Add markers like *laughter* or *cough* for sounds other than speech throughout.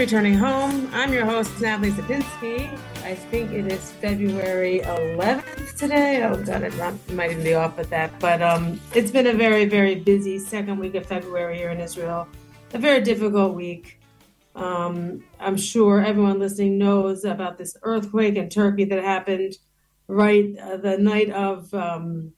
Returning Home. I'm your host, Natalie Sapinski. I think it is February 11th today. Oh, God, it might even be off with that. But um, it's been a very, very busy second week of February here in Israel. A very difficult week. Um, I'm sure everyone listening knows about this earthquake in Turkey that happened right uh, the night of um,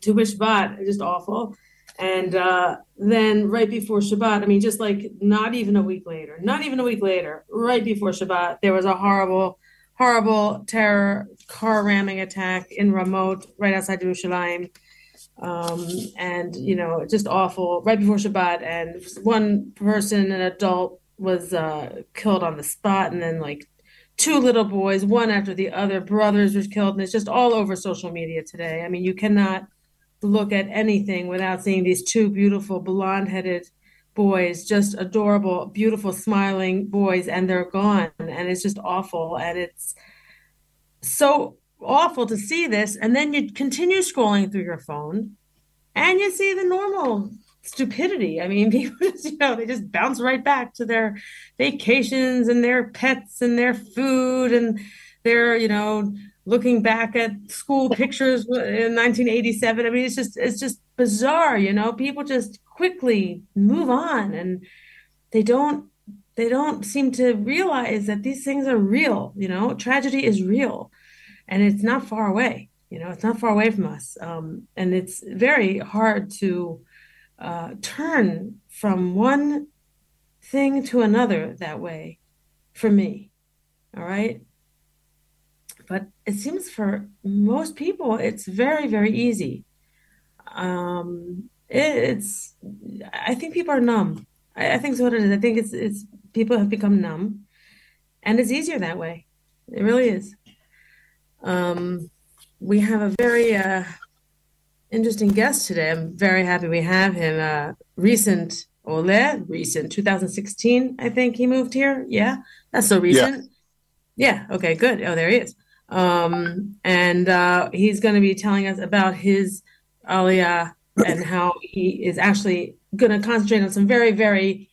Tu B'Shvat. Just awful. And uh, then right before Shabbat, I mean, just like not even a week later, not even a week later, right before Shabbat, there was a horrible, horrible terror car ramming attack in Ramot, right outside Jerusalem. Um, and, you know, just awful, right before Shabbat. And one person, an adult, was uh, killed on the spot. And then, like, two little boys, one after the other, brothers were killed. And it's just all over social media today. I mean, you cannot look at anything without seeing these two beautiful blonde headed boys, just adorable, beautiful, smiling boys, and they're gone. And it's just awful. And it's so awful to see this. And then you continue scrolling through your phone and you see the normal stupidity. I mean, *laughs* people just, you know, they just bounce right back to their vacations and their pets and their food and their, you know, looking back at school pictures in 1987 i mean it's just it's just bizarre you know? People just quickly move on and they don't they don't seem to realize that these things are real you know? Tragedy is real and it's not far away you know? It's not far away from us. Um, and it's very hard to uh, turn from one thing to another that way for me all right but it seems for most people it's very very easy. Um it's i think people are numb. I, I think so what it is. I think it's it's people have become numb and it's easier that way. It really is. Um we have a very uh interesting guest today. I'm very happy we have him. Uh recent Oleh, recent 2016 i think he moved here. Yeah? That's so recent. Yeah, yeah. okay good. Oh there he is um, and uh, he's going to be telling us about his aliyah and how he is actually going to concentrate on some very, very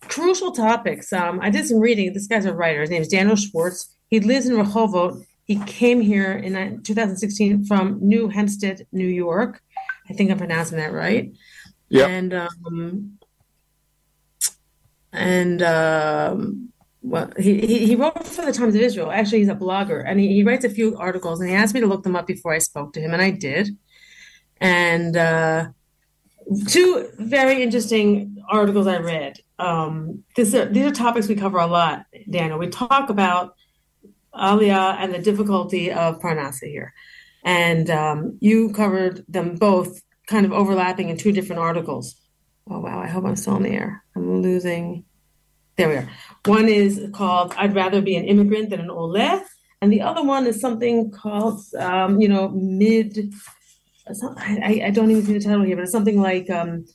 crucial topics. Um, I did some reading. This guy's a writer. His name is Daniel Schwartz. He lives in Rehovot. He came here in 2016 from New Hempstead, New York. I think I'm pronouncing that right. Yeah. And um, and um, well, he, he, wrote for the Times of Israel. Actually, he's a blogger and he, he writes a few articles and he asked me to look them up before I spoke to him, and I did. And uh, two very interesting articles I read. Um, this are, these are topics we cover a lot, Daniel. We talk about Aliyah and the difficulty of Parnassa here. And um, you covered them both kind of overlapping in two different articles. Oh, wow. I hope I'm still on the air. I'm losing. There we are. One is called I'd Rather Be an Immigrant Than an Oleh. And the other one is something called, um, you know, mid, I, I don't even see the title here, but it's something like um,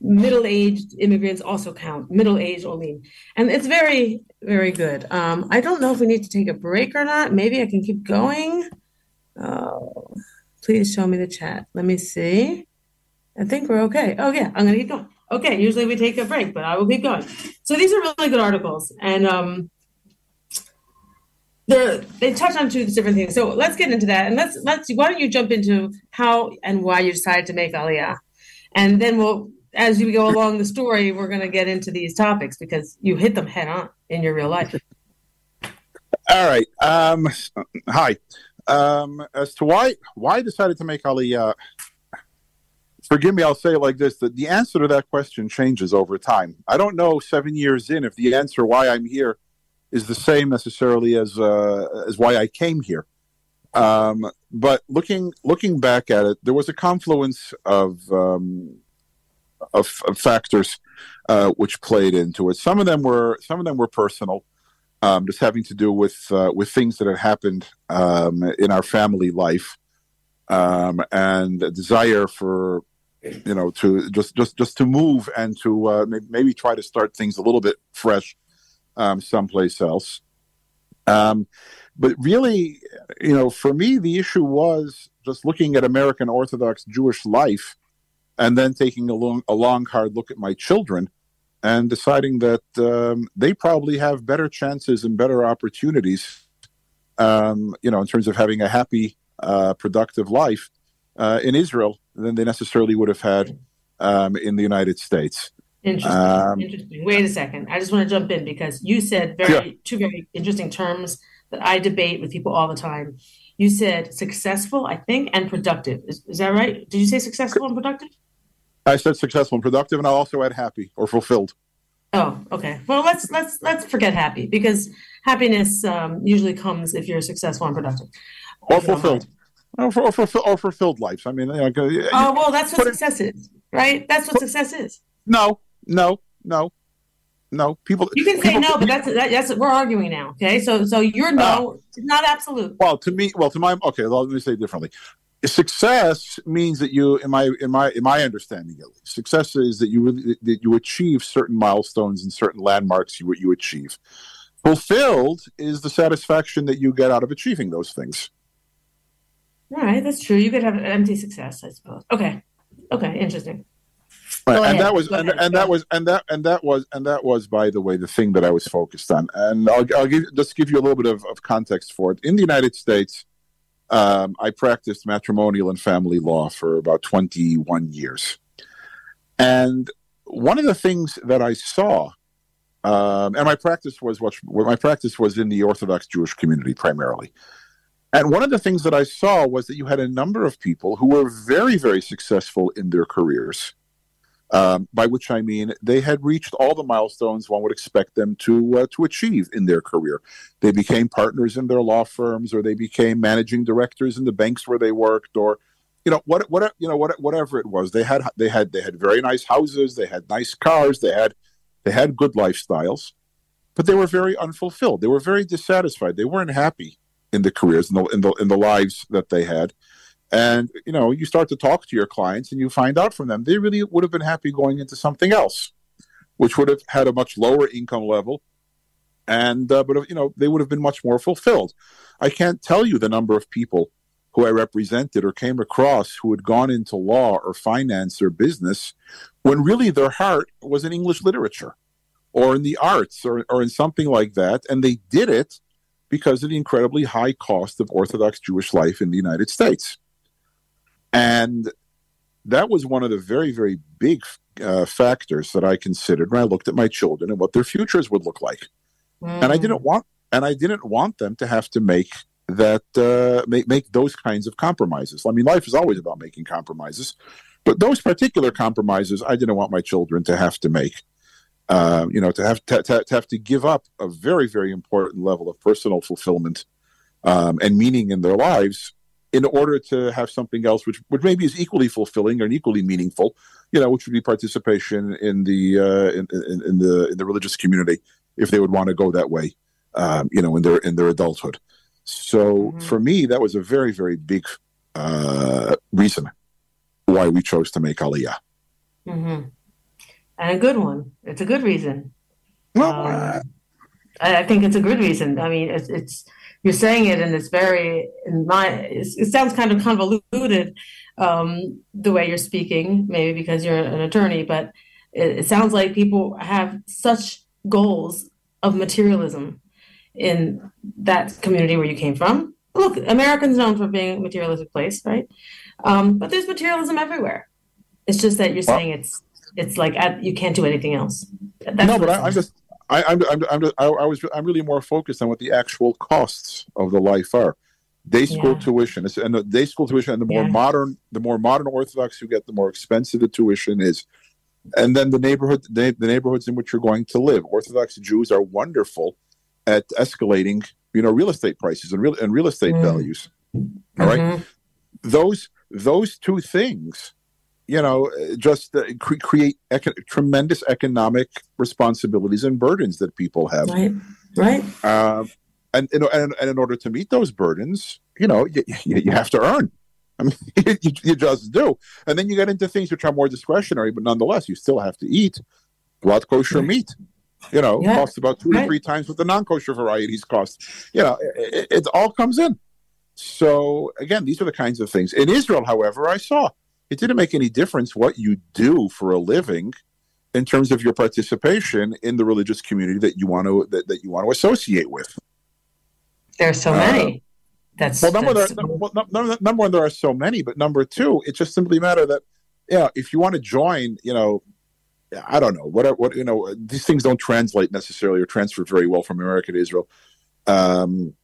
Middle Aged Immigrants Also Count, Middle Aged Olim. And it's very, very good. Um, I don't know if we need to take a break or not. Maybe I can keep going. Oh, please show me the chat. Let me see. I think we're okay. Oh, yeah, I'm going to keep going. Okay, usually we take a break, but I will keep going. So these are really good articles, and um, they touch on two different things. So let's get into that, and let's let's. Why don't you jump into how and why you decided to make Aliyah, and then we'll, as you go along the story, we're going to get into these topics because you hit them head on in your real life. All right. Um, hi. Um, as to why why I decided to make Aliyah forgive me, I'll say it like this: that the answer to that question changes over time. I don't know seven years in if the answer why I'm here is the same necessarily as uh, as why I came here. Um, but looking looking back at it, there was a confluence of um, of, of, factors uh, which played into it. Some of them were some of them were personal, um, just having to do with uh, with things that had happened um, in our family life, um, and a desire for you know, to just just just to move and to uh, maybe try to start things a little bit fresh um, someplace else. Um, but really, you know, for me, the issue was just looking at American Orthodox Jewish life, and then taking a long, a long hard look at my children, and deciding that um, they probably have better chances and better opportunities, um, you know, in terms of having a happy, uh, productive life uh, in Israel than they necessarily would have had um, in the United States. Interesting. Um, interesting. Wait a second. I just want to jump in because you said very yeah. two very interesting terms that I debate with people all the time. You said successful, I think, and productive. Is, is that right? Did you say successful and productive? I said successful and productive, and I also add happy or fulfilled. Oh, okay. Well, let's let's let's forget happy because happiness um, usually comes if you're successful and productive. Or fulfilled. Or, for, or, for, or fulfilled lives. I mean, you know, oh well, that's what success it, is, right? That's what success is. No, no, no, no. People. You can say people, no, but that's that, that's we're arguing now. Okay, so so your no uh, is not absolute. Well, to me, well, to my okay. Well, let me say it differently. Success means that you, in my in my in my understanding at least, success is that you really that you achieve certain milestones and certain landmarks you you achieve. Fulfilled is the satisfaction that you get out of achieving those things. All right, that's true. You could have an empty success, I suppose. Okay, okay, interesting. Right. and that was and, and that was and that and that was and that was by the way the thing that I was focused on and I'll, I'll give just give you a little bit of, of context for it in the United States um, I practiced matrimonial and family law for about 21 years and one of the things that I saw um, and my practice was what my practice was in the Orthodox Jewish community primarily and one of the things that I saw was that you had a number of people who were very very successful in their careers um, by which I mean they had reached all the milestones one would expect them to uh, to achieve in their career. They became partners in their law firms, or they became managing directors in the banks where they worked, or you know what what you know what whatever it was. They had they had they had very nice houses, they had nice cars, they had they had good lifestyles, but they were very unfulfilled. They were very dissatisfied. They weren't happy in the careers in the in the, in the lives that they had. And you know, you start to talk to your clients and you find out from them they really would have been happy going into something else, which would have had a much lower income level, and uh, but you know they would have been much more fulfilled. I can't tell you the number of people who I represented or came across who had gone into law or finance or business when really their heart was in English literature or in the arts or, or in something like that. And they did it because of the incredibly high cost of Orthodox Jewish life in the United States. And that was one of the very, very big uh, factors that I considered when I looked at my children and what their futures would look like. Mm. And I didn't want, and I didn't want them to have to make that uh, make make those kinds of compromises. I mean, life is always about making compromises, but those particular compromises, I didn't want my children to have to make. Uh, you know, to have to, to, to, have to give up a very, very important level of personal fulfillment um, and meaning in their lives in order to have something else which, which maybe is equally fulfilling and equally meaningful, you know, which would be participation in the uh, in, in, in, the in the religious community if they would want to go that way, um, you know, in their in their adulthood. So mm-hmm. for me, that was a very very big uh, reason why we chose to make Aliyah. Mm-hmm. And a good one. It's a good reason. Well, um, uh, I think it's a good reason. I mean, it's, it's you're saying it and it's very in my it sounds kind of convoluted um, the way you're speaking maybe because you're an attorney but it, it, sounds like people have such goals of materialism in that community where you came from look americans known for being a materialistic place right um, but there's materialism everywhere it's just that you're saying it's it's like you can't do anything else That's no but I, i'm just I, I'm, I'm, I'm, I was, I'm really more focused on what the actual costs of the life are. Day school yeah. tuition, and the day school tuition, and the more yeah. modern, the more modern Orthodox you get, the more expensive the tuition is. And then the neighborhood, the, the neighborhoods in which you're going to live. Orthodox Jews are wonderful at escalating, you know, real estate prices and real and real estate mm. values. All mm-hmm. right, those those two things you know, just uh, cre- create eco- tremendous economic responsibilities and burdens that people have. Right. Right. Uh, and, and, and in order to meet those burdens, you know, you, you have to earn. I mean, *laughs* you, you, just do. And then you get into things which are more discretionary, but nonetheless, you still have to eat glatt kosher meat. You know, yeah. costs about two right. or three times what the non kosher varieties cost. You know, it, it all comes in. So again, these are the kinds of things. In Israel, however, I saw it didn't make any difference what you do for a living in terms of your participation in the religious community that you want to that, that you want to associate with. There's so many. Uh, that's well. Number, that's, there, well, number, number one, there are so many, but number two, it just simply a matter that yeah, if you want to join, you know, I don't know what what you know. These things don't translate necessarily or transfer very well from America to Israel. Um,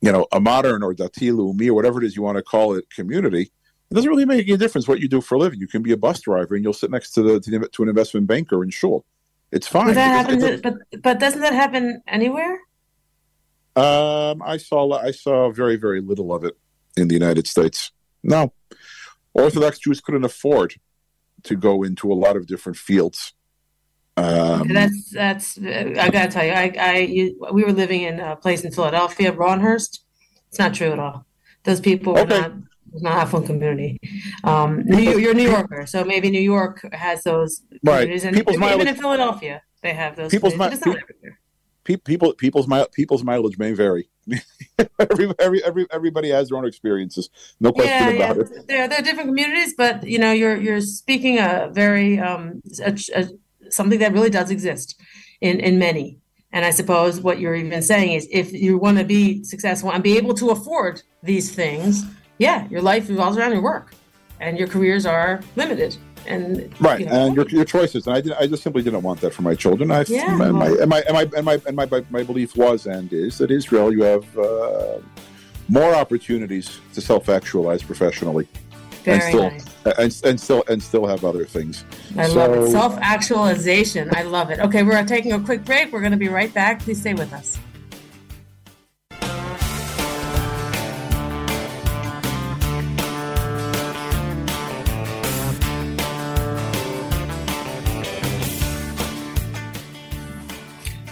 you know, a modern or dati me or whatever it is you want to call it community. It doesn't really make any difference what you do for a living. You can be a bus driver and you'll sit next to the to, the, to an investment banker in shul. It's fine. But that happens, but but doesn't that happen anywhere? Um, I saw I saw very very little of it in the United States. No, Orthodox Jews couldn't afford to go into a lot of different fields. Um, that's that's. I gotta tell you, I, I you, we were living in a place in Philadelphia, Braunhurst. It's not true at all. Those people were okay. not not affluent community. Um, New, you're a New Yorker, so maybe New York has those right. And people's even mileage, in Philadelphia, they have those. People's, mi- people people's mi- people's mileage may vary. *laughs* every, every, every, everybody has their own experiences. No question yeah, about yeah. it. There, there are different communities, but you know, you're you're speaking a very um, a, a, something that really does exist in in many. And I suppose what you're even saying is, if you want to be successful and be able to afford these things, yeah, your life revolves around your work, and your careers are limited and right you know, and your, your choices and I, did, I just simply didn't want that for my children. I, yeah, and, well, my, and, my, and, my, and, my, and my my belief was and is that Israel you have uh, more opportunities to self-actualize professionally Very and still nice. and, and still and still have other things. I so, love it. Self-actualization I love it. Okay we're taking a quick break. We're going to be right back. Please stay with us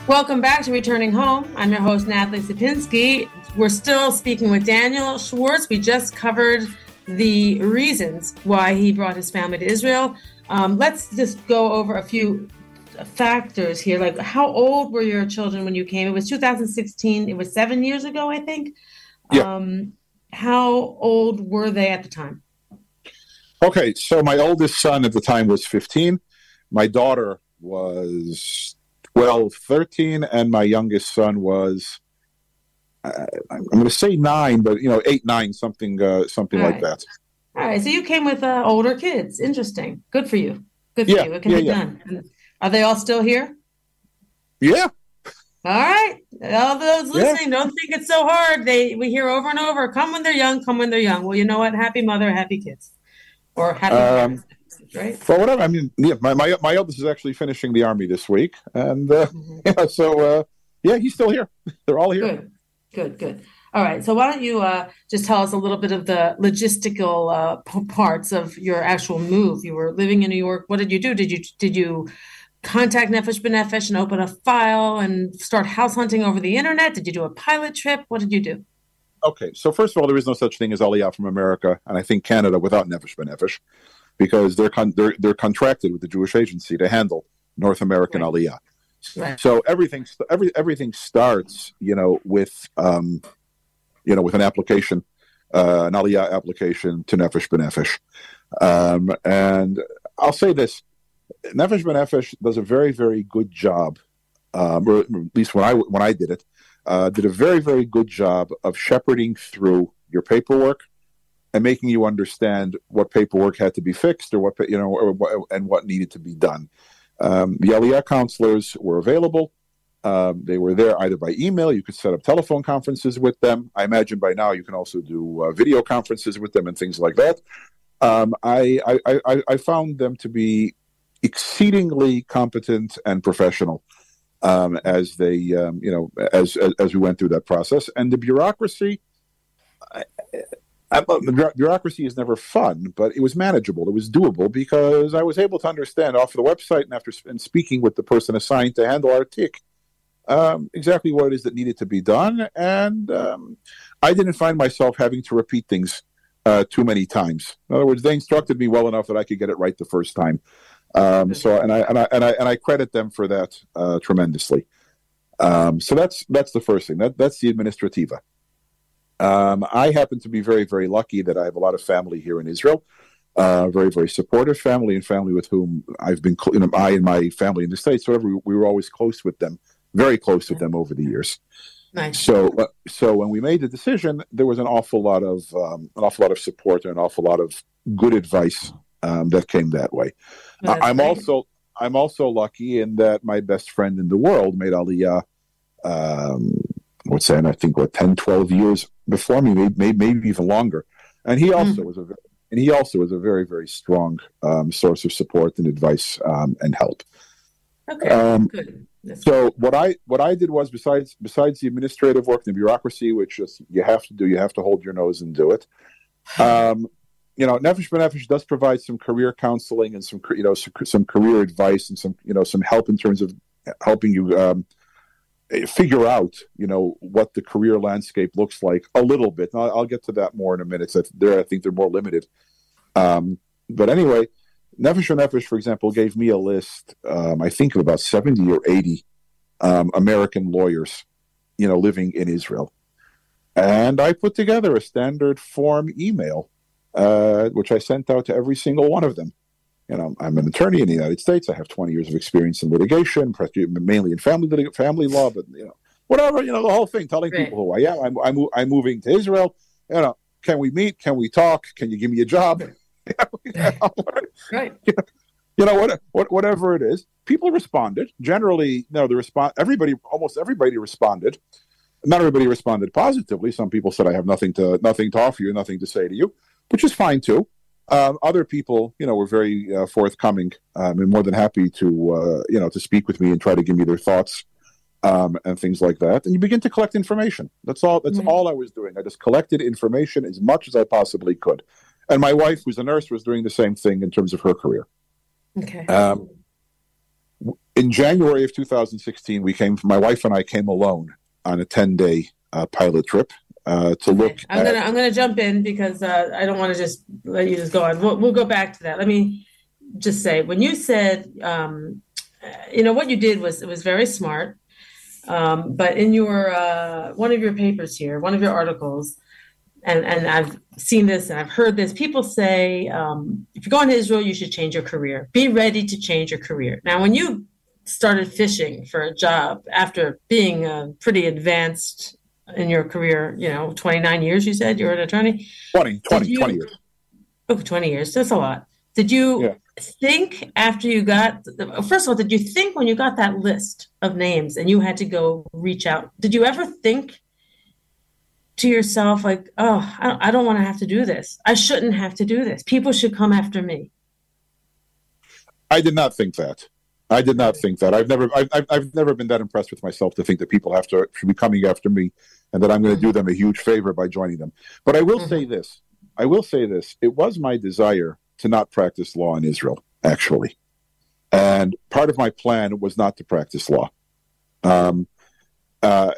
Welcome back to Returning Home. I'm your host, Natalie Sapinski. We're still speaking with Daniel Schwartz. We just covered the reasons why he brought his family to Israel. Um, let's just go over a few factors here. Like, how old were your children when you came? It was 2016. It was seven years ago, I think. Yeah. Um, how old were they at the time? Okay, so my oldest son at the time was 15. My daughter was 12, 13, and my youngest son was, uh, I'm going to say nine, but you know, eight, nine, something, uh, something All like right. that. All right. So you came with uh, older kids. Interesting. Good for you. Good for yeah, you. It can yeah, be yeah. done. Are they all still here? Yeah. All right. All those listening, don't think it's so hard. They we hear over and over, come when they're young, come when they're young. Well, you know what? Happy mother, happy kids. Or happy um, right? For whatever. I mean, yeah, my, my my eldest is actually finishing the army this week, and uh, mm-hmm. *laughs* yeah, so uh, yeah, he's still here. *laughs* They're all here. Good, good, good. All right. So why don't you uh, just tell us a little bit of the logistical uh, p- parts of your actual move? You were living in New York. What did you do? Did you did you contact Nefesh B'Nefesh and open a file and start house hunting over the internet? Did you do a pilot trip? What did you do? Okay, so first of all, there is no such thing as Aliyah from America, and I think Canada without Nefesh B'Nefesh because they're con- they're they're contracted with the Jewish Agency to handle North American right. Aliyah. Right. So everything every everything starts, you know, with um, you know, with an application, uh, an Aliyah application to Nefesh B'Nefesh. Um, and I'll say this: Nefesh B'Nefesh does a very very good job, um, or at least when I when I did it, uh, did a very very good job of shepherding through your paperwork and making you understand what paperwork had to be fixed or what you know or, and what needed to be done. Um, the Aliyah counselors were available. Um, they were there either by email. You could set up telephone conferences with them. I imagine by now you can also do uh, video conferences with them and things like that. Um, I, I, I, I, found them to be exceedingly competent and professional um, as they, um, you know, as, as, as we went through that process. And the bureaucracy, I, the bureaucracy is never fun, but it was manageable. It was doable because I was able to understand off the website and after and speaking with the person assigned to handle our tick um, exactly what it is that needed to be done. And um, I didn't find myself having to repeat things uh, too many times. In other words, they instructed me well enough that I could get it right the first time. Um, so, and I and I and I and I credit them for that uh, tremendously. Um, so that's that's the first thing. That that's the administrativa. Um, I happen to be very very lucky that I have a lot of family here in Israel. Uh, very very supportive family and family with whom I've been. You know, I and my family in the states, whatever, we were always close with them, very close with them over the years. Nice. So, uh, so when we made the decision, there was an awful lot of um, an awful lot of support and an awful lot of good advice um, that came that way. That's I'm great. also I'm also lucky in that my best friend in the world made Aliyah. Um, what's that? I think what 10, 12 years before me, maybe maybe, even longer. And he also was a very, and he also was a very very strong um, source of support and advice um, and help. Okay. Um, Good. That's- So what I what I did was besides besides the administrative work and the bureaucracy, which is you have to do, you have to hold your nose and do it. Um, you know, Nefesh B'Nefesh does provide some career counseling and some you know some, some career advice and some you know some help in terms of helping you um, figure out you know what the career landscape looks like a little bit. And I'll, get to that more in a minute. So there, I think they're more limited. Um, but anyway, Nefesh Nefesh, for example, gave me a list. Um, I think of about seventy or eighty um, American lawyers, you know, living in Israel, and I put together a standard form email, uh, which I sent out to every single one of them. You know, I'm an attorney in the United States. I have 20 years of experience in litigation, mainly in family family law, but you know, whatever, you know, the whole thing, telling Right. people who I am. I'm, I'm, I'm moving to Israel. You know, can we meet? Can we talk? Can you give me a job? *laughs* *laughs* You know, Right. you know what, what whatever it is people responded generally no the response everybody almost everybody responded not everybody responded positively some people said i have nothing to nothing to offer you nothing to say to you which is fine too um, other people you know were very uh, forthcoming um, and more than happy to uh, you know to speak with me and try to give me their thoughts um, and things like that and you begin to collect information that's all that's Mhm. all i was doing i just collected information as much as i possibly could and my wife who's a nurse was doing the same thing in terms of her career Okay. um, in January of 2016, we came. My wife and I came alone on a 10 day uh, pilot trip uh, to look. Okay. I'm at, gonna I'm gonna jump in because uh, I don't want to just let you just go on. We'll, we'll go back to that. Let me just say when you said, um, you know, what you did was it was very smart. Um, but in your uh, one of your papers here, one of your articles, and and I've seen this and I've heard this. People say um, if you're going to Israel, you should change your career. Be ready to change your career. Now, when you started fishing for a job after being a pretty advanced in your career, you know, 29 years, you said you're an attorney. 20, 20, you- 20 years. Oh, 20 years. That's a lot. Did you Yeah. think after you got, first of all, did you think when you got that list of names and you had to go reach out, did you ever think to yourself, like, oh, I don't, I don't want to have to do this. I shouldn't have to do this. People should come after me. I did not think that. I did not think that. I've never, I've, I've, never been that impressed with myself to think that people have to should be coming after me, and that I'm going to do them a huge favor by joining them. But I will say this. I will say this. It was my desire to not practice law in Israel, actually, and part of my plan was not to practice law. Um, uh,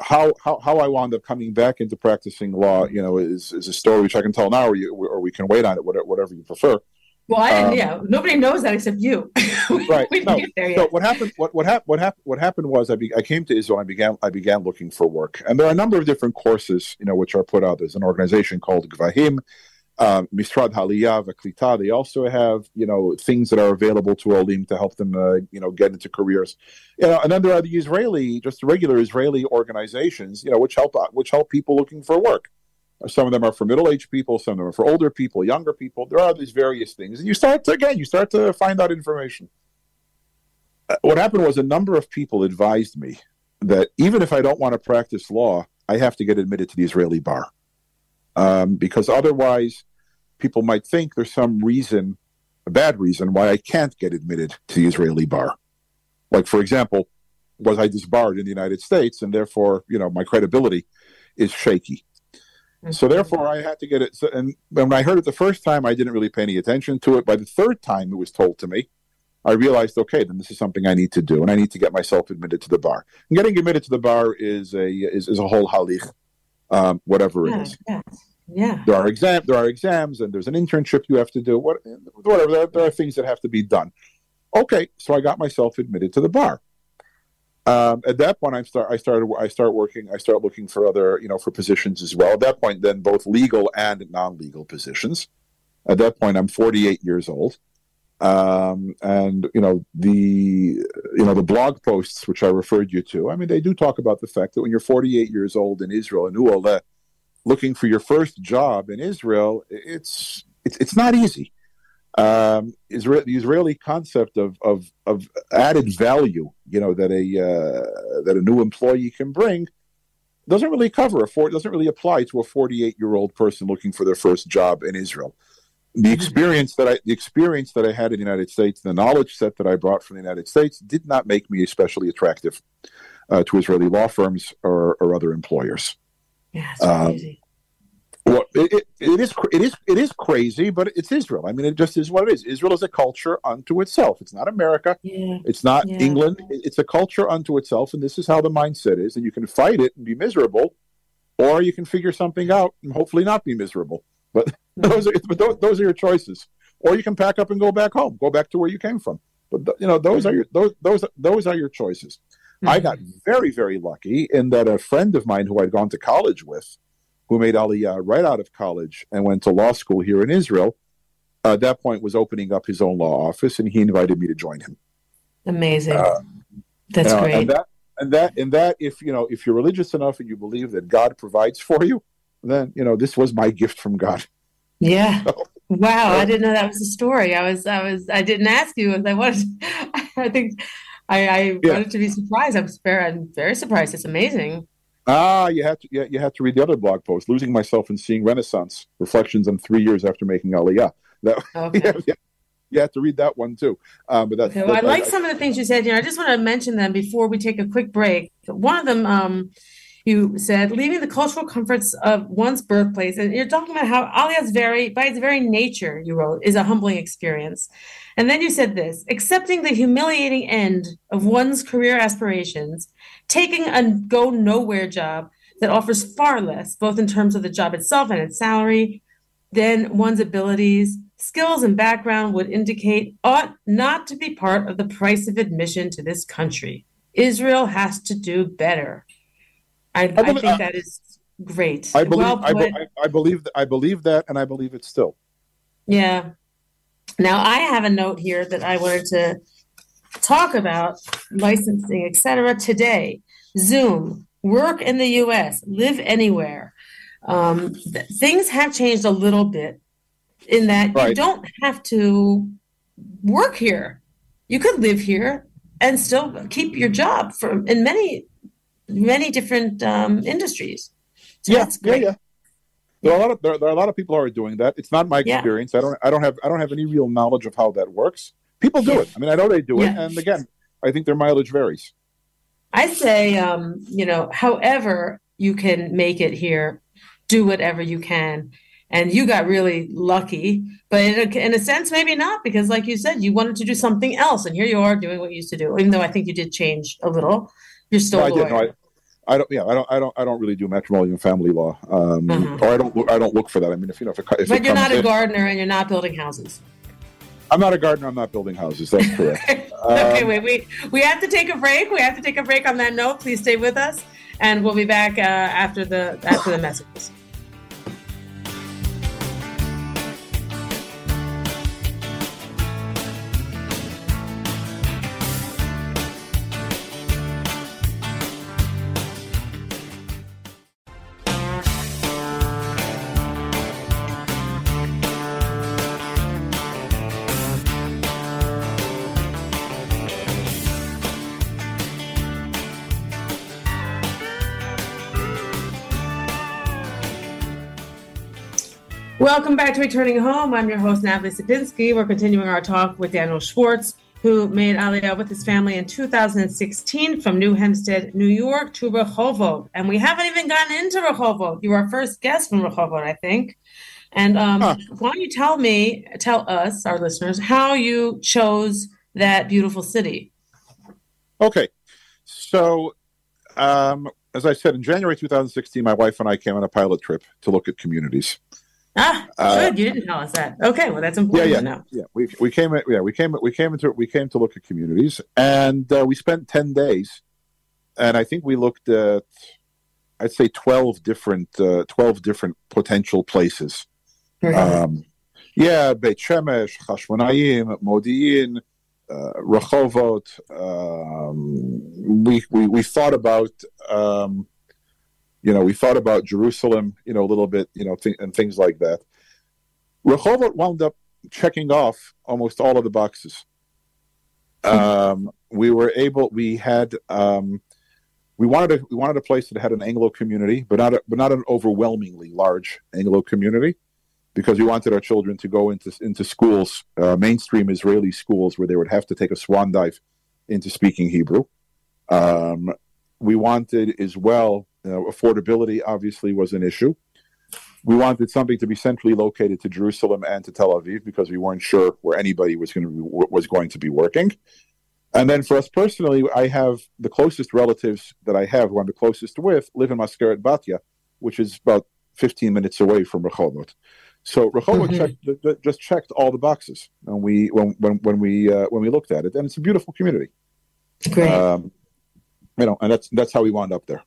how how how I wound up coming back into practicing law, you know, is is a story which I can tell now, or you or we can wait on it, whatever, whatever you prefer. Well, I didn't, Um, yeah, nobody knows that except you. *laughs* we, Right. we didn't No. get there So what happened? What what happened? What happened? What happened was I, be, I came to Israel. I began I began looking for work, and there are a number of different courses, you know, which are put out. There's an organization called Gvahim, um, Misrad Haliyah V'Klita. They also have you know things that are available to Olim to help them uh, you know get into careers. You know, and then there are the Israeli, just regular Israeli organizations, you know, which help which help people looking for work. Some of them are for middle-aged people. Some of them are for older people, younger people. There are these various things, and you start to again, you start to find out information. Uh, What happened was a number of people advised me that even if I don't want to practice law, I have to get admitted to the Israeli bar, um, because otherwise, people might think there's some reason, a bad reason, why I can't get admitted to the Israeli bar. Like, for example, was I disbarred in the United States, and therefore, you know, my credibility is shaky. So therefore, I had to get it. So, and when I heard it the first time, I didn't really pay any attention to it. By the third time it was told to me, I realized, okay, then this is something I need to do, and I need to get myself admitted to the bar. And getting admitted to the bar is a is, is a whole halich, um, whatever it Yeah, is. yeah. Yeah. There are exam there are exams and there's an internship you have to do. What whatever there, there are things that have to be done. Okay, so I got myself admitted to the bar. Um, at that point, I start. I started. I start working. I start looking for other, you know, for positions as well. At that point, then both legal and non-legal positions. At that point, I'm 48 years old, um, and you know the, you know the blog posts which I referred you to. I mean, they do talk about the fact that when you're 48 years old in Israel and Uole, looking for your first job in Israel, it's it's it's not easy um, Israel, the Israeli concept of, of, of added value, you know, that a uh, that a new employee can bring, doesn't really cover a four, doesn't really apply to a 48 year old person looking for their first job in Israel. The mm-hmm. experience that I the experience that I had in the United States, the knowledge set that I brought from the United States, did not make me especially attractive uh, to Israeli law firms or, or other employers. Yeah, crazy. Well, it, it, it is it is it is crazy, but it's Israel. I mean, it just is what it is. Israel is a culture unto itself. It's not America. Yeah. It's not yeah. England. It's a culture unto itself, and this is how the mindset is. And you can fight it and be miserable, or you can figure something out and hopefully not be miserable. But mm-hmm. *laughs* those are but those, those, are your choices. Or you can pack up and go back home, go back to where you came from. But you know, those mm-hmm. are your those those those are your choices. Mm-hmm. I got very very lucky in that a friend of mine who I'd gone to college with who made Aliyah right out of college and went to law school here in Israel, uh, at that point was opening up his own law office, and he invited me to join him. Amazing. Uh, That's you know, great. And that, and that, and that, if you know, if you're religious enough and you believe that God provides for you, then you know this was my gift from God. Yeah. *laughs* So, wow, I didn't know that was a story. I was, I was, I didn't ask you, I wanted. *laughs* I think I, I yeah. wanted to be surprised. I'm very, I'm very surprised. It's amazing. Ah, you have to yeah, you have to read the other blog post, "Losing Myself and Seeing Renaissance: Reflections on Three Years After Making Aliyah." That *laughs* okay. yeah, yeah, you have to read that one too. Um, but that's, okay, well, I like I, some of the things you said here. I just want to mention them before we take a quick break. One of them, um, you said, leaving the cultural comforts of one's birthplace, and you're talking about how Aliyah is very, by its very nature, you wrote, is a humbling experience. And then you said this: accepting the humiliating end of one's career aspirations taking a go nowhere job that offers far less, both in terms of the job itself and its salary, than one's abilities, skills, and background would indicate ought not to be part of the price of admission to this country. Israel has to do better. I, I, believe, I think that is great. I believe, well I, I, believe, I believe that, and I believe it still. Yeah. Now I have a note here that I wanted to talk about licensing, etc. today. Zoom, work in the US, live anywhere. Um, th- things have changed a little bit in that right. you don't have to work here. You could live here and still keep your job for in many many different um, industries. So yeah, yeah, yeah. There are a lot of there, there, are a lot of people who are doing that. It's not my experience. Yeah. I don't I don't have I don't have any real knowledge of how that works. People do it. I mean, I know they do it, and again, I think their mileage varies. I say, um, you know, however you can make it here, do whatever you can. And you got really lucky, but in a, in a sense, maybe not, because like you said, you wanted to do something else, and here you are doing what you used to do. Even though I think you did change a little, you're still. No, I did. No, I, I don't. Yeah, I don't. I don't. I don't really do matrimonial and family law, um, uh-huh. or I don't. I don't look for that. I mean, if you know, if it, if but it you're not a in, gardener and you're not building houses. I'm not a gardener. I'm not building houses. That's *laughs* correct. okay, um, wait. We we have to take a break. We have to take a break on that note. Please stay with us, and we'll be back uh, after the after the messages. Welcome back to Returning Home. I'm your host, Natalie Sapinski. We're continuing our talk with Daniel Schwartz, who made Aliyah with his family in 2016 from New Hempstead, New York to Rehovot. And we haven't even gotten into Rehovot. You were our first guest from Rehovot, I think. And um, huh. why don't you tell me, tell us, our listeners, how you chose that beautiful city? Okay. So um, as I said, in January 2016, my wife and I came on a pilot trip to look at communities. Ah, Uh, good. You didn't tell us that. Okay, well that's important yeah. know. Yeah, we, we came yeah we came we came into we came to look at communities, and uh, we spent ten days, and I think we looked at I'd say twelve different uh, twelve different potential places. Um, yeah, Beit Shemesh, Chashmonaim, Modi'in, uh, Rehovot. Um, we, we we thought about um, you know we thought about Jerusalem, you know, a little bit, you know, th- and things like that. Rehovot wound up checking off almost all of the boxes. Um, we were able. We had. Um, we wanted a we wanted a place that had an Anglo community, but not a, but not an overwhelmingly large Anglo community because we wanted our children to go into into schools, uh, mainstream Israeli schools, where they would have to take a swan dive into speaking Hebrew. Um, we wanted as well affordability. Obviously, was an issue. We wanted something to be centrally located to Jerusalem and to Tel Aviv because we weren't sure where anybody was going to be, was going to be working. And then for us personally, I have the closest relatives that I have, who I'm the closest with, live in Mazkeret Batya, which is about 15 minutes away from Rehovot. So Rehovot Mhm. checked, just checked all the boxes when we when when, when we uh, when we looked at it, and it's a beautiful community. Great. Um, you know, and that's that's how we wound up there.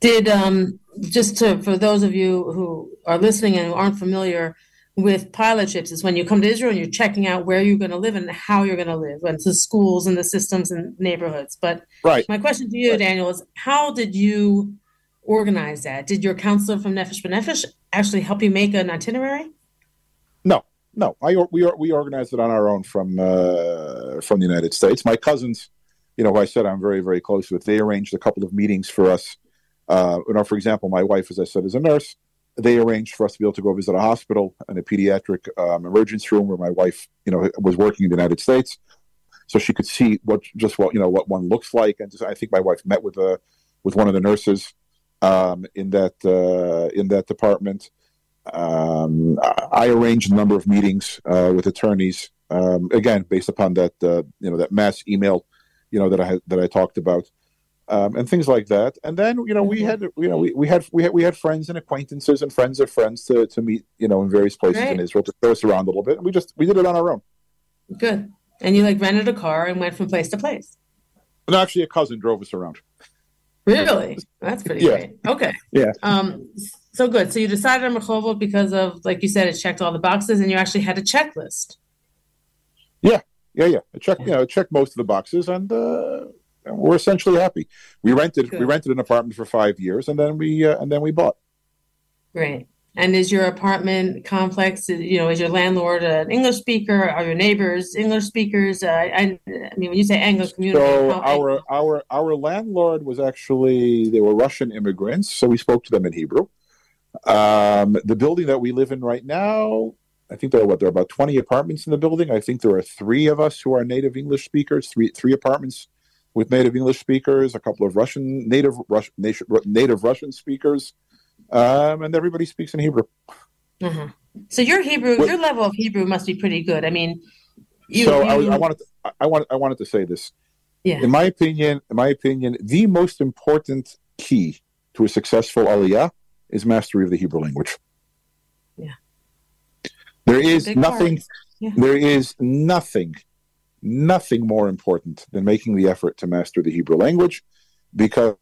Did um just to for those of you who are listening and who aren't familiar with pilot trips is when you come to Israel and you're checking out where you're going to live and how you're going to live and the schools and the systems and neighborhoods. But Right. my question to you, Right. Daniel, is how did you organize that? Did your counselor from Nefesh B'Nefesh actually help you make an itinerary? No, no. I we we organized it on our own from uh, from the United States. My cousins, you know, who I said I'm very very close with, they arranged a couple of meetings for us. Uh, you know, for example, my wife, as I said, is a nurse. They arranged for us to be able to go visit a hospital and a pediatric um, emergency room where my wife, you know, was working in the United States, so she could see what just what you know what one looks like. And just, I think my wife met with a with one of the nurses um, in that uh, in that department. Um, I, arranged a number of meetings uh, with attorneys. Um, again, based upon that uh, you know that mass email, you know that I that I talked about, um, and things like that. And then you know we Mhm. had you know we, we had we had we had friends and acquaintances and friends of friends to, to meet you know in various places Right. in Israel to show us around a little bit. And we just we did it on our own. Good. And you like rented a car and went from place to place. And actually, a cousin drove us around. Really? That's pretty Yeah. great. Okay. Yeah. Um, so good. So you decided on Rehovot because of, like you said, it checked all the boxes and you actually had a checklist. Yeah. Yeah, yeah. I checked, you know, I checked most of the boxes, and uh, we're essentially happy. We rented, we rented an apartment for five years, and then we, uh, and then we bought. Great. And is your apartment complex, you know, is your landlord an English speaker? Are your neighbors English speakers? Uh, I, I mean, when you say Anglo community, So our our our landlord was actually they were Russian immigrants, so we spoke to them in Hebrew. Um, the building that we live in right now, I think there are what there are about twenty apartments in the building. I think there are three of us who are native English speakers. Three three apartments with native English speakers, a couple of Russian native Russian native, native Russian speakers, um, and everybody speaks in Hebrew. Uh-huh. So your Hebrew, your level of Hebrew must be pretty good. I mean, you, so I, was- I wanted to, I- I wanted I wanted to say this. yeah, in my opinion, in my opinion, the most important key to a successful aliyah is mastery of the Hebrew language. Yeah. There is nothing. Yeah. There is nothing, nothing more important than making the effort to master the Hebrew language, because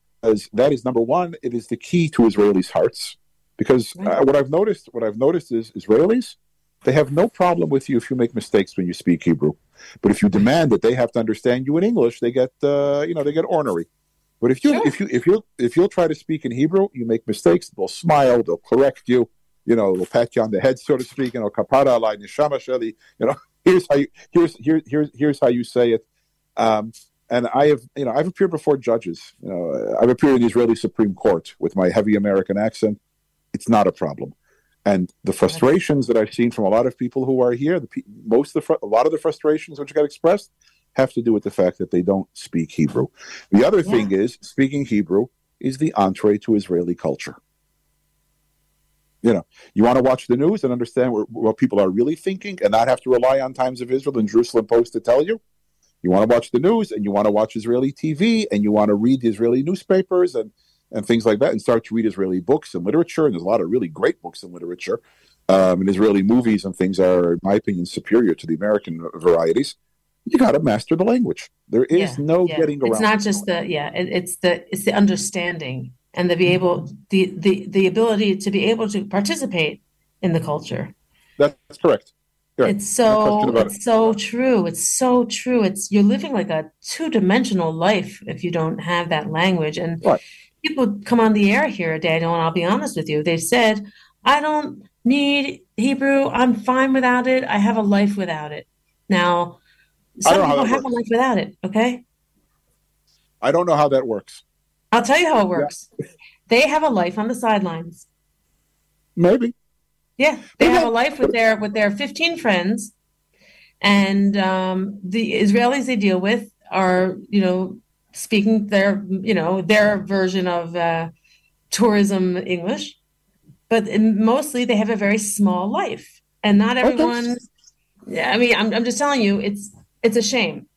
that is number one. It is the key to Israelis' hearts. Because uh, what I've noticed, what I've noticed is Israelis, they have no problem with you if you make mistakes when you speak Hebrew. But if you demand that they have to understand you in English, they get uh, you know they get ornery. But if you Sure. if you if you if you'll try to speak in Hebrew, you make mistakes. They'll smile. They'll correct you. You know, they'll pat you on the head, so to speak. You know, kapara alai neshama sheli. You know, here's how you here's here here's here's how you say it. Um, and I have you know I've appeared before judges. You know, I've appeared in the Israeli Supreme Court with my heavy American accent. It's not a problem. And the frustrations that I've seen from a lot of people who are here, the most of the fr- a lot of the frustrations which got expressed have to do with the fact that they don't speak Hebrew. The other Yeah. thing is speaking Hebrew is the entree to Israeli culture. You know, you want to watch the news and understand what, what people are really thinking, and not have to rely on Times of Israel and Jerusalem Post to tell you. You want to watch the news, and you want to watch Israeli TV, and you want to read the Israeli newspapers, and and things like that, and start to read Israeli books and literature. And there's a lot of really great books and literature. Um, and Israeli movies and things are, in my opinion, superior to the American varieties. You got to master the language. There is Yeah, no yeah. getting around. It's not just the yeah, it, it's the it's the understanding and the be mm-hmm. able the the the ability to be able to participate in the culture. That's correct. It's so about it's so true. It's so true. It's you're living like a two-dimensional life if you don't have that language. And Right. people come on the air here, Daniel, and I'll be honest with you. They've said, I don't need Hebrew. I'm fine without it. I have a life without it. Now, I some people have a life without it, okay? I don't know how that works. I'll tell you how it works. They have a life on the sidelines. Maybe. Yeah, they have a life with their with their 15 friends, and um, the Israelis they deal with are, you know, speaking their, you know, their version of uh, tourism English, but mostly they have a very small life, and not Okay. everyone. Yeah, I mean, I'm I'm just telling you, it's it's a shame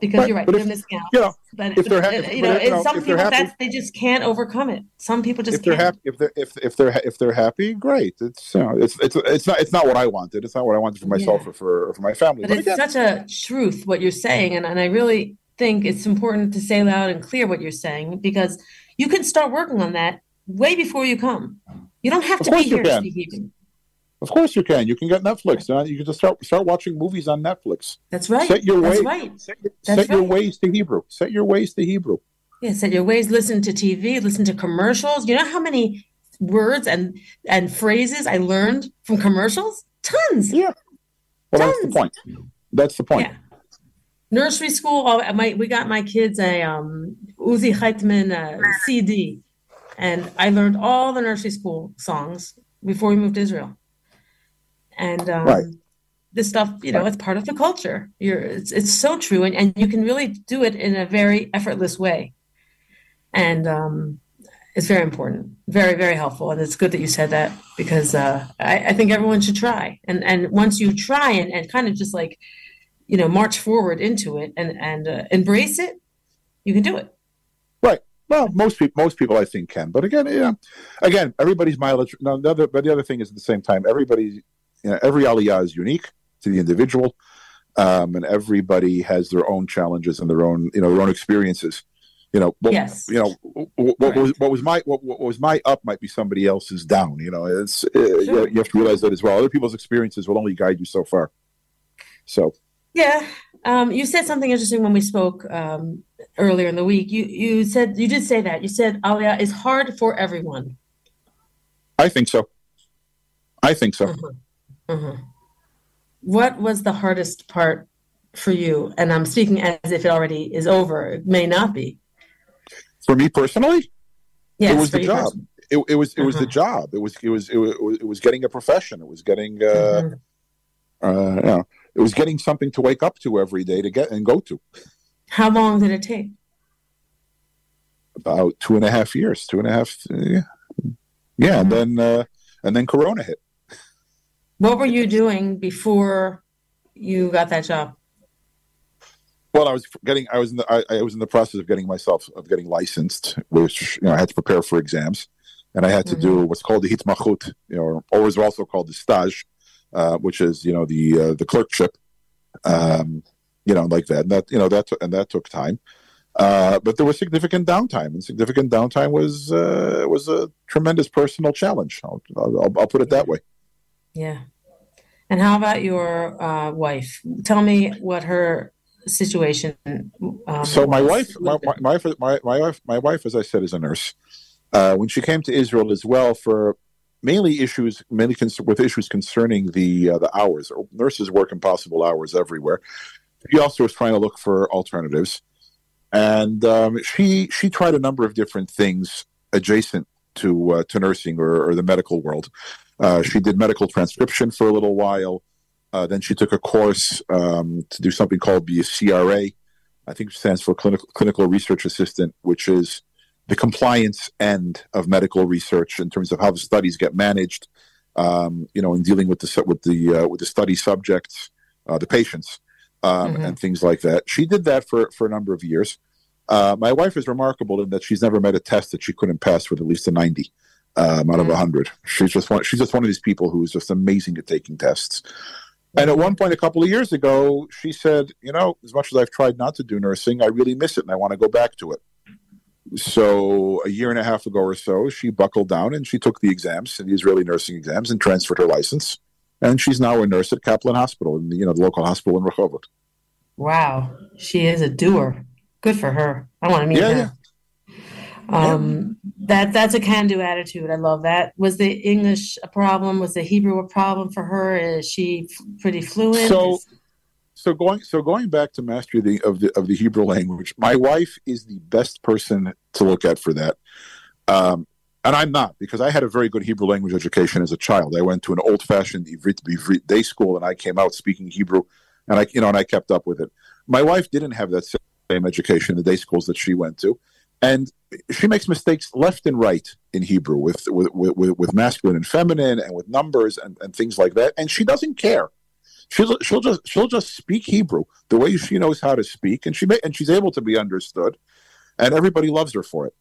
because Right, you're right, but you're if- missing out. You know, But, if they're but, ha- if- you know, you it's know, some they're people happy- that's they just can't overcome it. Some people just if they're can't. happy, if they're if if they're if they're happy, great. It's you know, it's it's it's not it's not what I wanted. It's not what I wanted for myself Yeah. or for or for my family. But But, it's again, such a truth what you're saying, and, and I really think it's important to say loud and clear what you're saying because you can start working on that way before you come. You don't have to be here to Hebrew. Of course you can. You can get Netflix. You can just start start watching movies on Netflix. That's right. Set your Waze. right. Set, set your Waze to Hebrew. Set your Waze to Hebrew. Yeah, set your Waze, listen to TV, listen to commercials. You know how many words and and phrases I learned from commercials? Tons. Yeah. Well, that's the point. That's the point. Yeah. Nursery school, oh, my we got my kids a um, Uzi Hitman uh, CD, and I learned all the nursery school songs before we moved to Israel. And um, Right. this stuff, you know, Right. it's part of the culture. You're, it's it's so true, and, and you can really do it in a very effortless way, and um, it's very important, very very helpful, and it's good that you said that because uh, I, I think everyone should try, and and once you try and, and kind of just like you know march forward into it and and uh, embrace it you can do it Right. Well, most people, most people, I think can. But again, yeah, again, everybody's mileage. No, the other, but the other thing is at the same time, everybody, you know, every aliyah is unique to the individual, um, and everybody has their own challenges and their own, you know, their own experiences. You know, what, Yes. You know, what, what was what was my what, what was my up might be somebody else's down. You know, it's uh, you, you have to realize that as well. Other people's experiences will only guide you so far. So yeah um, you said something interesting when we spoke um, earlier in the week you you said you did say that you said aliyah is hard for everyone I think so. I think so. Mhm. what was the hardest part for you and i'm speaking as if it already is over it may not be For me personally, yes was the job. personally. it, it was it was the Uh-huh. job. It was it was it was, it was getting a profession. It was getting uh, Mhm. uh, you know, it was getting something to wake up to every day to get and go to. how long did it take About two and a half years, two and a half, uh, yeah, yeah, and Mhm. then uh, and then Corona hit. What were you doing before you got that job Well, I was getting, I was in the, I, I was in the process of getting myself of getting licensed, which you know I had to prepare for exams, and I had to do what's called the hitmachut, you know, or is also called the stage, uh, which is you know the uh, the clerkship, um, you know, like that. And that you know that and that took time, uh, but there was significant downtime, and significant downtime was uh, was a tremendous personal challenge. I'll, I'll, I'll put it that way. Yeah. And how about your uh, wife? Tell me what her situation. Um, so my wife, my, my, my, wife- my, wife, my wife, as I said, is a nurse. Uh, when she came to Israel as well for mainly issues, mainly cons- with issues concerning the uh, the hours. Nurses work impossible hours everywhere. She also was trying to look for alternatives, and um, she she tried a number of different things adjacent to uh, to nursing or, or the medical world. Uh, she did medical transcription for a little while. Uh, then she took a course um, to do something called the CRA, I think it stands for clinical clinical research assistant, which is the compliance end of medical research in terms of how the studies get managed. Um, you know, in dealing with the with the uh, with the study subjects, uh, the patients, um, Mhm. and things like that. She did that for for a number of years. Uh, my wife is remarkable in that she's never met a test that she couldn't pass with at least a 90 um, out of a 100. She's just one, she's just one of these people who is just amazing at taking tests. And at one point, a couple of years ago, she said, "You know, as much as I've tried not to do nursing, I really miss it, and I want to go back to it." So a year and a half ago or so, she buckled down and she took the exams, the Israeli nursing exams, and transferred her license. And she's now a nurse at Kaplan Hospital, in the, you know the local hospital in Rehovot. Wow, she is a doer. Good for her. I want to meet Yeah, her. Um, that that's a can-do attitude. I love that. Was the English a problem? Was the Hebrew a problem for her? Is she pretty fluent? So, so going so going back to mastery of the, of the of the Hebrew language, my wife is the best person to look at for that. Um, and I'm not because I had a very good Hebrew language education as a child. I went to an old-fashioned Ivrit Ivrit day school, and I came out speaking Hebrew, and I you know and I kept up with it. My wife didn't have that same education in the day schools that she went to, and she makes mistakes left and right in Hebrew with with with, with masculine and feminine, and with numbers and, and things like that, and she doesn't care she'll she'll just she'll just speak Hebrew the way she knows how to speak, and she may, and she's able to be understood, and everybody loves her for it.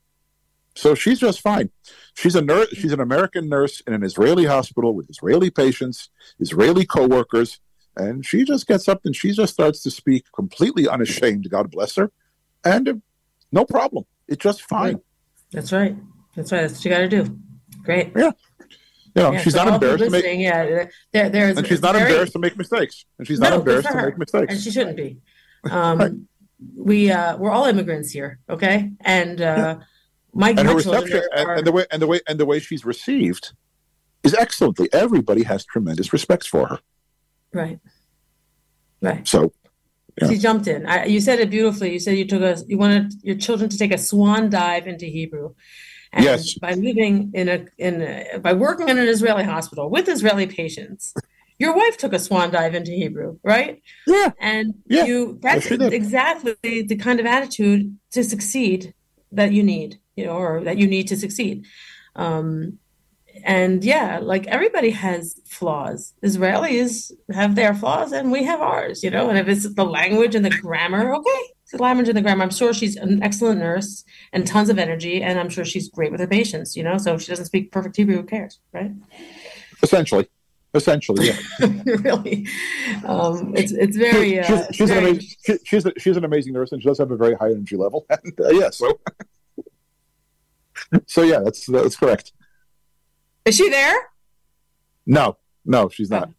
So she's just fine. She's a nurse. She's an American nurse in an Israeli hospital with Israeli patients, Israeli coworkers, and she just gets up and she just starts to speak completely unashamed. God bless her, and uh, no problem. It's just fine. that's right. That's right. That's what you got to do. Great. You know, Yeah, she's so not all of you embarrassed to make, Yeah, there, there's and she's not very- embarrassed to make mistakes, and she's not No, embarrassed to make mistakes. and she shouldn't be. *laughs* Um, Right. We uh, we're all immigrants here, okay? And uh, my and her reception are, and, and the way and the way and the way she's received is excellently. Everybody has tremendous respect for her. right, right. So Yeah. She jumped in. I, you said it beautifully. You said you took a you wanted your children to take a swan dive into Hebrew. And Yes. by living in a in a, by working in an Israeli hospital with Israeli patients, your wife took a swan dive into Hebrew, right? yeah, And Yeah. you that's Yes, exactly the kind of attitude to succeed that you need, you know, or that you need to succeed. Um, and yeah, like everybody has flaws. Israelis have their flaws and we have ours, you know, and if it's the language and the grammar, okay. It's the language and the grammar. I'm sure she's an excellent nurse and tons of energy, and I'm sure she's great with her patients, you know. So if she doesn't speak perfect Hebrew, who cares, right? essentially, essentially, yeah. *laughs* really. Um, it's it's very she's, uh, she's an very amazing she, she's a, she's an amazing nurse, and she does have a very high energy level. *laughs* And uh, yeah, *laughs* so so yeah, that's that's correct. Is she there? No, no, she's not.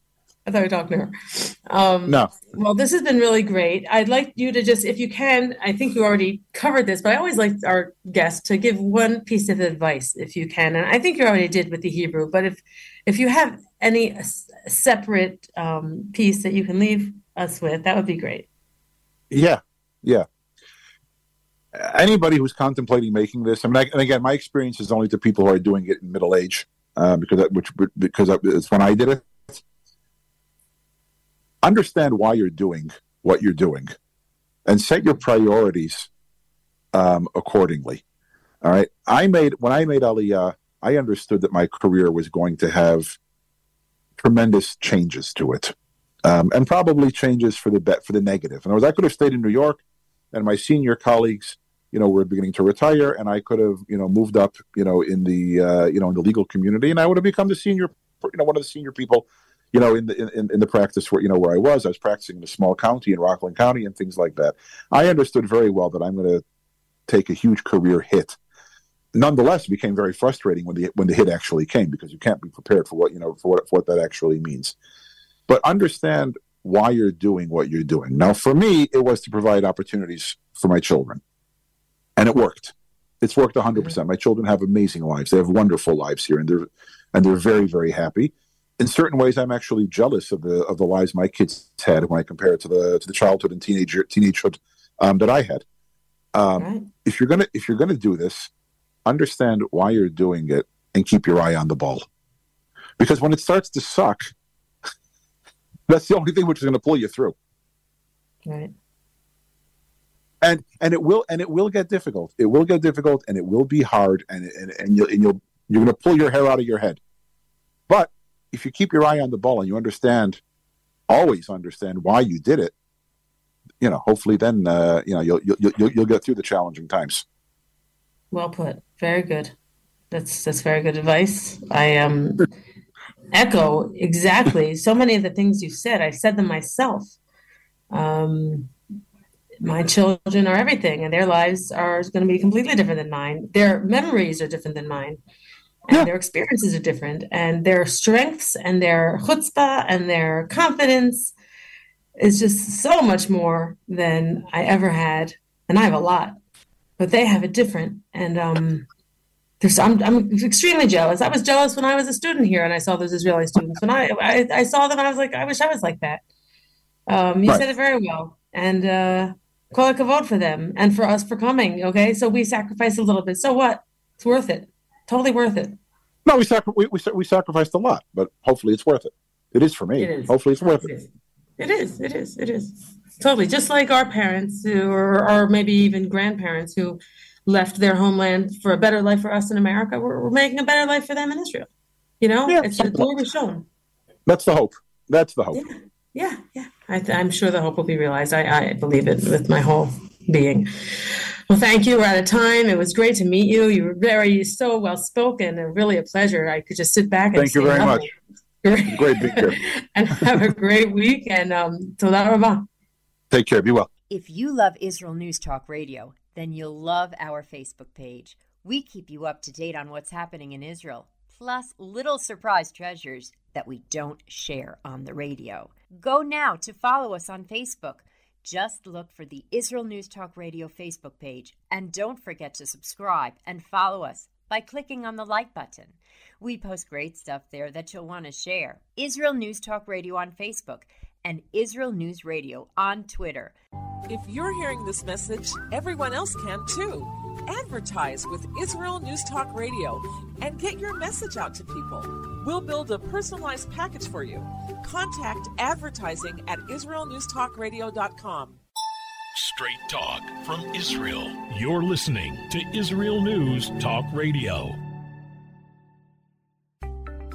I thought we were talking to her. Um, No, Well, this has been really great. I'd like you to just, if you can, I think you already covered this, but I always like our guests to give one piece of advice, if you can. And I think you already did with the Hebrew, but if if you have any separate um, piece that you can leave us with, that would be great. Yeah, yeah. Anybody who's contemplating making this, I mean, I, and again, my experience is only to people who are doing it in middle age, uh, because that, which because it's when I did it. Understand why you're doing what you're doing, and set your priorities um, accordingly. All right. I made when I made Aliyah, I understood that my career was going to have tremendous changes to it um, and probably changes for the bet for the negative. In other words, I could have stayed in New York, and my senior colleagues, you know, were beginning to retire, and I could have, you know, moved up, you know, in the, uh, you know, in the legal community, and I would have become the senior, you know, one of the senior people, you know, in the in, in the practice where you know where I was. I was practicing in a small county in Rockland County and things like that. I understood very well that I'm going to take a huge career hit. Nonetheless, it became very frustrating when the when the hit actually came because you can't be prepared for what you know for what, for what that actually means but understand why you're doing what you're doing. Now, for me, it was to provide opportunities for my children, and it worked. It's worked 100. percent My children have amazing lives; they have wonderful lives here, and they're and they're very, very happy. In certain ways, I'm actually jealous of the of the lives my kids had when I compare it to the to the childhood and teenager teenagehood um, that I had. Um, right? if you're gonna if you're gonna do this, understand why you're doing it and keep your eye on the ball. Because when it starts to suck, *laughs* that's the only thing which is gonna pull you through. Right. And and it will and it will get difficult. It will get difficult and it will be hard and and, and you'll and you'll you're gonna pull your hair out of your head. But if you keep your eye on the ball and you understand, always understand why you did it, you know, hopefully then uh, you know you'll, you'll you'll you'll get through the challenging times. Well put. Very good. That's that's very good advice. I um echo exactly so many of the things you said. I said them myself. Um, my children are everything, and their lives are going to be completely different than mine. Their memories are different than mine, and yeah. their experiences are different, and their strengths and their chutzpah and their confidence is just so much more than I ever had, and I have a lot, but they have it different, and um, there's, I'm, I'm extremely jealous. I was jealous when I was a student here and I saw those Israeli students. When I, I, I saw them, and I was like, I wish I was like that. Um, you right. said it very well. And uh, call it a vote for them and for us for coming. Okay. So we sacrificed a little bit. So what? It's worth it. Totally worth it. No, we, sacri- we, we, we sacrificed a lot, but hopefully it's worth it. It is for me. It is. Hopefully it's worth it. Is. It is. It is. It is. Totally. Just like our parents who, or, or maybe even grandparents who left their homeland for a better life for us in America, we're, we're making a better life for them in Israel. You know, yeah, it's the glory shown. That's the hope. That's the hope. Yeah, yeah. yeah. I am sure the hope will be realized. I, I believe it with my whole being. Well, thank you. We're out of time. It was great to meet you. You were very so well spoken and really a pleasure. I could just sit back and thank you very much. *laughs* Great, great being here. *laughs* and have a great week. And um, toda Take care. Be well. If you love Israel News Talk Radio then you'll love our Facebook page. We keep you up to date on what's happening in Israel, plus little surprise treasures that we don't share on the radio. Go now to follow us on Facebook. Just look for the Israel News Talk Radio Facebook page and don't forget to subscribe and follow us by clicking on the like button. We post great stuff there that you'll want to share. Israel News Talk Radio on Facebook and Israel News Radio on Twitter. If you're hearing this message, everyone else can too. Advertise with Israel News Talk Radio and get your message out to people. We'll build a personalized package for you. Contact advertising at israelnewstalkradio.com. Straight talk from Israel. You're listening to Israel News Talk Radio.